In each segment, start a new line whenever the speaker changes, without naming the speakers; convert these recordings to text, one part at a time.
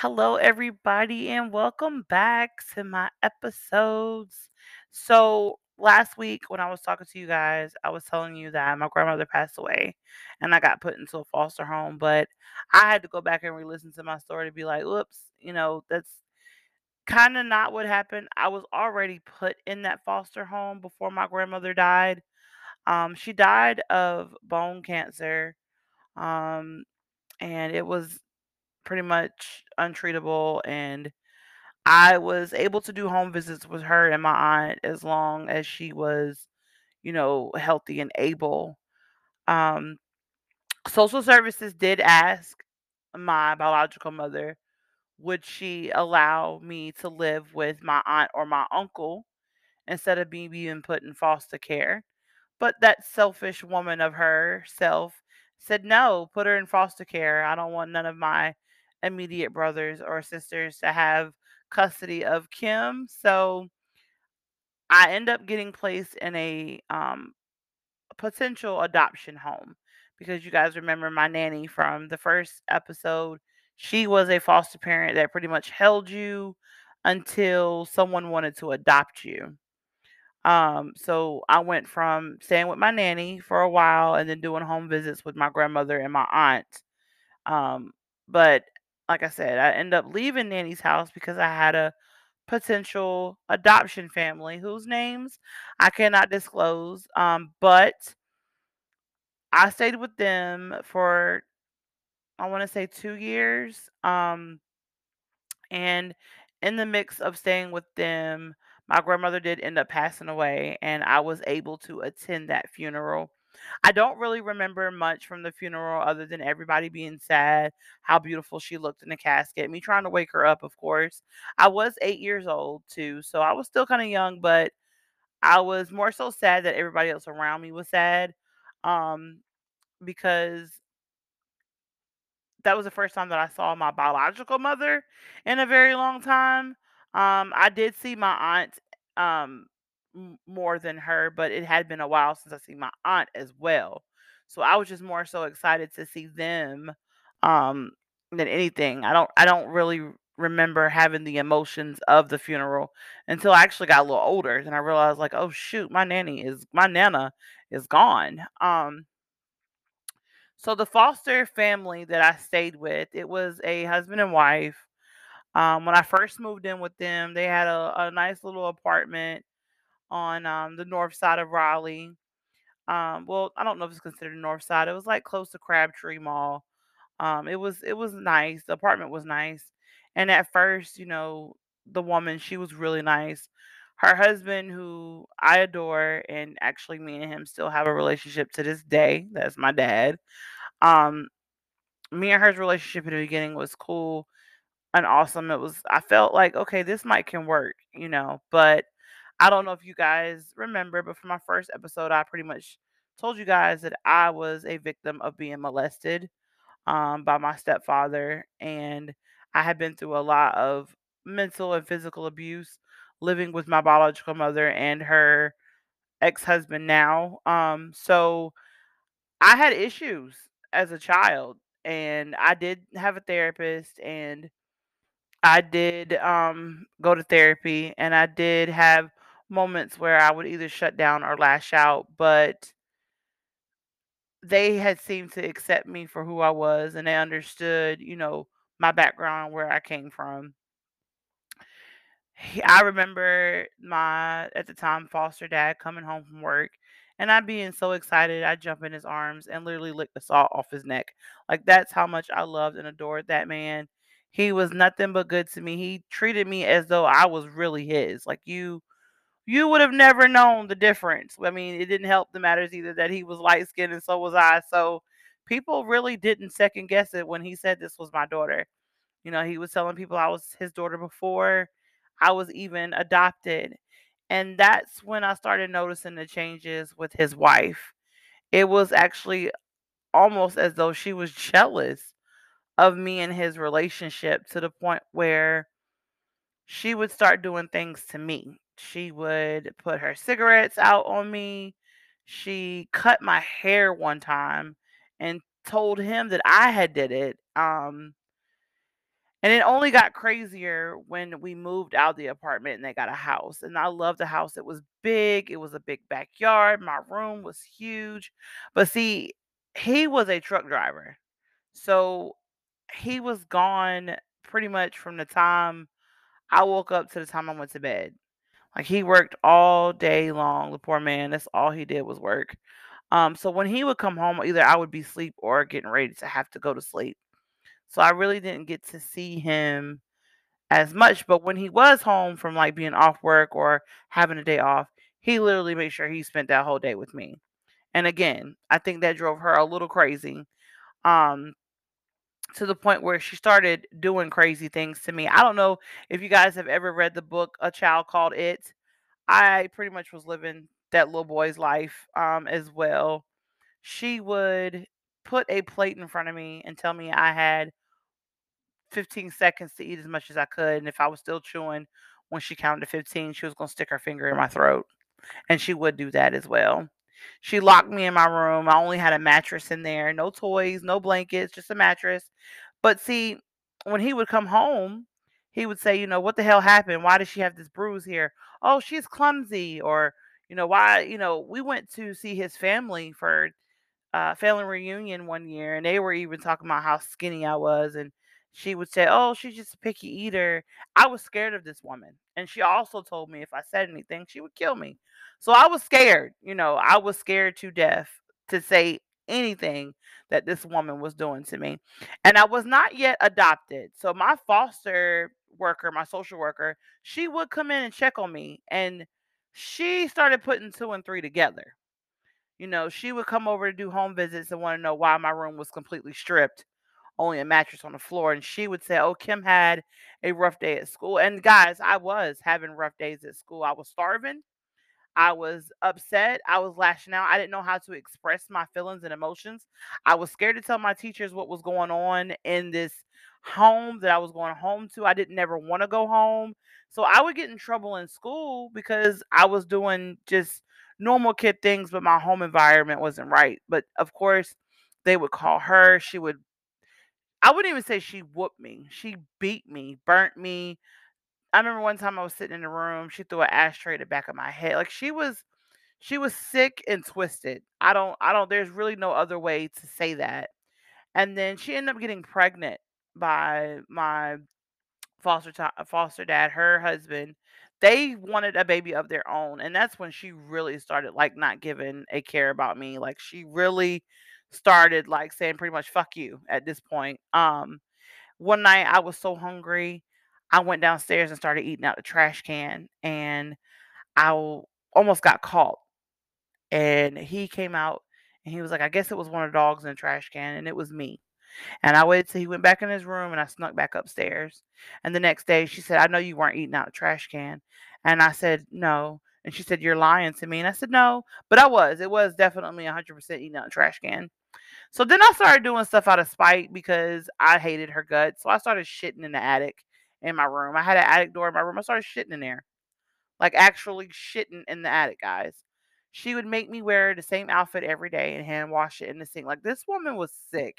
Hello, everybody, and welcome back to my episodes. So, last week when I was talking to you guys, I was telling you that my grandmother passed away and I got put into a foster home. But I had to go back and re listen to my story to be like, whoops, you know, that's kind of not what happened. I was already put in that foster home before my grandmother died. Um, she died of bone cancer, um, and it was pretty much untreatable and I was able to do home visits with her and my aunt as long as she was, you know, healthy and able. Um, social services did ask my biological mother, would she allow me to live with my aunt or my uncle instead of me being put in foster care? But that selfish woman of herself said, no, put her in foster care. I don't want none of my immediate brothers or sisters to have custody of Kim. So I end up getting placed in a um, potential adoption home because you guys remember my nanny from the first episode. She was a foster parent that pretty much held you until someone wanted to adopt you. Um, so I went from staying with my nanny for a while and then doing home visits with my grandmother and my aunt. Um, but like I said, I end up leaving nanny's house because I had a potential adoption family whose names I cannot disclose. Um, but I stayed with them for I want to say two years. Um, and in the mix of staying with them, my grandmother did end up passing away, and I was able to attend that funeral. I don't really remember much from the funeral other than everybody being sad, how beautiful she looked in the casket, me trying to wake her up, of course. I was eight years old too, so I was still kind of young, but I was more so sad that everybody else around me was sad. Um, because that was the first time that I saw my biological mother in a very long time. Um, I did see my aunt um, more than her, but it had been a while since I seen my aunt as well. So I was just more so excited to see them um, than anything. I don't I don't really remember having the emotions of the funeral until I actually got a little older and I realized like, oh shoot, my nanny is my nana is gone. Um, so the foster family that I stayed with, it was a husband and wife. Um, when I first moved in with them, they had a, a nice little apartment on um, the north side of Raleigh. Um, well, I don't know if it's considered north side. It was like close to Crabtree Mall. Um, it was it was nice. The apartment was nice. And at first, you know, the woman, she was really nice. Her husband, who I adore, and actually me and him still have a relationship to this day. That's my dad. Um, me and her's relationship in the beginning was cool and awesome. It was I felt like, okay, this might can work, you know. But I don't know if you guys remember, but for my first episode, I pretty much told you guys that I was a victim of being molested um, by my stepfather, and I had been through a lot of mental and physical abuse living with my biological mother and her ex-husband now. Um, so I had issues as a child, and I did have a therapist, and I did um, go to therapy, and I did have moments where I would either shut down or lash out, but they had seemed to accept me for who I was, and they understood, you know, my background, where I came from. I remember my, at the time, foster dad coming home from work and I being so excited, I jump in his arms and literally lick the salt off his neck. Like that's how much I loved and adored that man. He was nothing but good to me. He treated me as though I was really his. Like you you would have never known the difference. I mean, it didn't help the matters either that he was light skinned and so was I. So people really didn't second guess it when he said this was my daughter. You know, he was telling people I was his daughter before I was even adopted. And that's when I started noticing the changes with his wife. It was actually almost as though she was jealous of me and his relationship to the point where she would start doing things to me. She would put her cigarettes out on me. She cut my hair one time and told him that I had did it. Um And it only got crazier when we moved out the apartment and they got a house. And I loved the house. It was big, it was a big backyard. My room was huge. But see, he was a truck driver. So he was gone pretty much from the time I woke up to the time I went to bed. Like he worked all day long, the poor man. That's all he did was work. Um, so when he would come home, either I would be asleep or getting ready to have to go to sleep. So I really didn't get to see him as much. But when he was home from like being off work or having a day off, he literally made sure he spent that whole day with me. And again, I think that drove her a little crazy. Um, to the point where she started doing crazy things to me. I don't know if you guys have ever read the book A Child Called It. I pretty much was living that little boy's life um, as well. She would put a plate in front of me and tell me I had 15 seconds to eat as much as I could. And if I was still chewing when she counted to 15, she was going to stick her finger in my throat. And she would do that as well. She locked me in my room. I only had a mattress in there, no toys, no blankets, just a mattress. But see, when he would come home, he would say, you know, what the hell happened? Why does she have this bruise here? Oh, she's clumsy. Or, you know, why, you know, we went to see his family for uh, family reunion one year, and they were even talking about how skinny I was, and she would say, "Oh, she's just a picky eater." I was scared of this woman, and she also told me if I said anything, she would kill me. So I was scared. You know, I was scared to death to say anything that this woman was doing to me, and I was not yet adopted. So my foster worker, my social worker, she would come in and check on me, and she started putting two and three together. You know, she would come over to do home visits and want to know why my room was completely stripped, only a mattress on the floor. And she would say, Oh, Kim had a rough day at school. And guys, I was having rough days at school. I was starving. I was upset. I was lashing out. I didn't know how to express my feelings and emotions. I was scared to tell my teachers what was going on in this home that I was going home to. I didn't never want to go home. So I would get in trouble in school because I was doing just normal kid things, but my home environment wasn't right. But of course, they would call her. She would, I wouldn't even say she whooped me. She beat me, burnt me, I remember one time I was sitting in the room, she threw an ashtray at the back of my head. Like she was she was sick and twisted. I don't I don't there's really no other way to say that. And then she ended up getting pregnant by my foster ti foster dad, her husband. They wanted a baby of their own, and that's when she really started like not giving a care about me. Like she really started like saying pretty much fuck you at this point. Um one night I was so hungry, I went downstairs and started eating out the trash can, and I almost got caught. And he came out and he was like, I guess it was one of the dogs in the trash can, and it was me. And I waited till he went back in his room and I snuck back upstairs. And the next day she said, I know you weren't eating out the trash can. And I said, No. And she said, You're lying to me. And I said, No. But I was. It was definitely 100% eating out the trash can. So then I started doing stuff out of spite because I hated her guts. So I started shitting in the attic in my room. I had an attic door in my room. I started shitting in there. Like actually shitting in the attic, guys. She would make me wear the same outfit every day and hand wash it in the sink. Like this woman was sick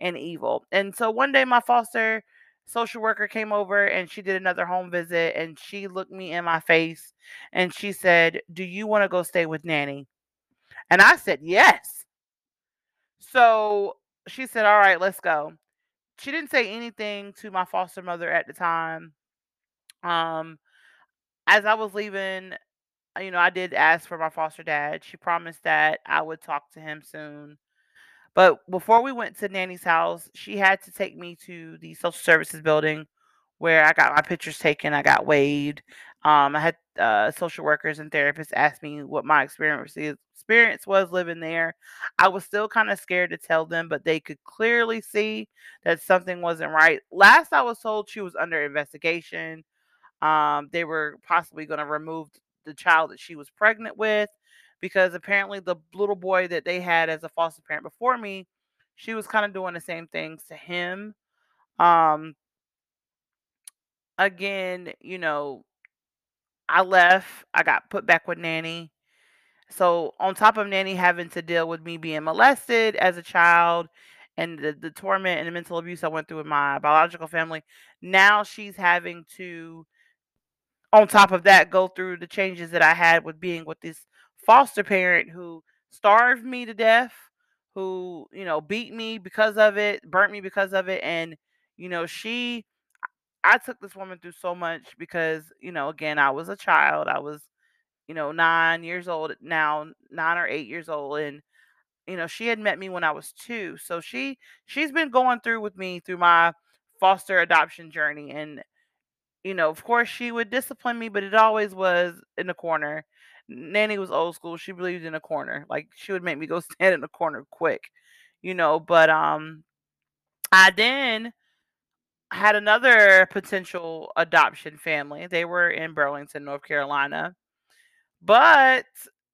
and evil. And so one day my foster social worker came over and she did another home visit and she looked me in my face and she said, "Do you want to go stay with Nanny?" And I said, "Yes." So she said, All right, let's go. She didn't say anything to my foster mother at the time. Um, as I was leaving, uh, you know, I did ask for my foster dad. She promised that I would talk to him soon. But before we went to Nanny's house, she had to take me to the social services building where I got my pictures taken. I got weighed. Um, I had uh, social workers and therapists asked me what my experience experience was living there. I was still kind of scared to tell them, but they could clearly see that something wasn't right. Last I was told, she was under investigation. Um, they were possibly going to remove the child that she was pregnant with because apparently the little boy that they had as a foster parent before me, she was kind of doing the same things to him. Um, again, you know, I left. I got put back with Nanny. So, on top of Nanny having to deal with me being molested as a child and the, the torment and the mental abuse I went through with my biological family. Now she's having to, on top of that, go through the changes that I had with being with this foster parent who starved me to death, who, you know, beat me because of it, burnt me because of it. And, you know, she, I took this woman through so much because, you know, again, I was a child. I was, you know, nine years old now, nine or eight years old. And, you know, she had met me when I was two. So she she's been going through with me through my foster adoption journey. And, you know, of course she would discipline me, but it always was in the corner. Nanny was old school. She believed in a corner. Like she would make me go stand in the corner quick, you know. But um I then had another potential adoption family. They were in Burlington, North Carolina. But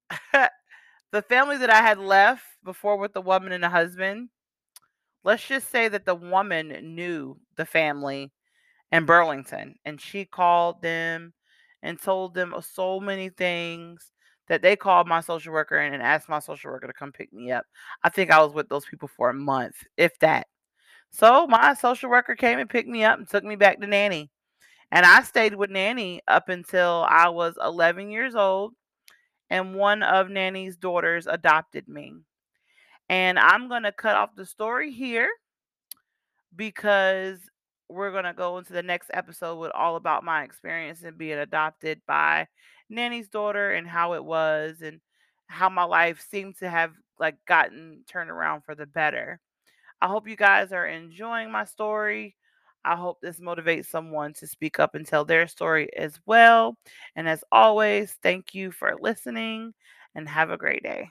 the family that I had left before with the woman and the husband, let's just say that the woman knew the family in Burlington and she called them and told them so many things that they called my social worker and asked my social worker to come pick me up. I think I was with those people for a month, if that. So my social worker came and picked me up and took me back to Nanny. And I stayed with Nanny up until I was 11 years old and one of Nanny's daughters adopted me. And I'm going to cut off the story here because we're going to go into the next episode with all about my experience and being adopted by Nanny's daughter and how it was and how my life seemed to have like gotten turned around for the better. I hope you guys are enjoying my story. I hope this motivates someone to speak up and tell their story as well. And as always, thank you for listening and have a great day.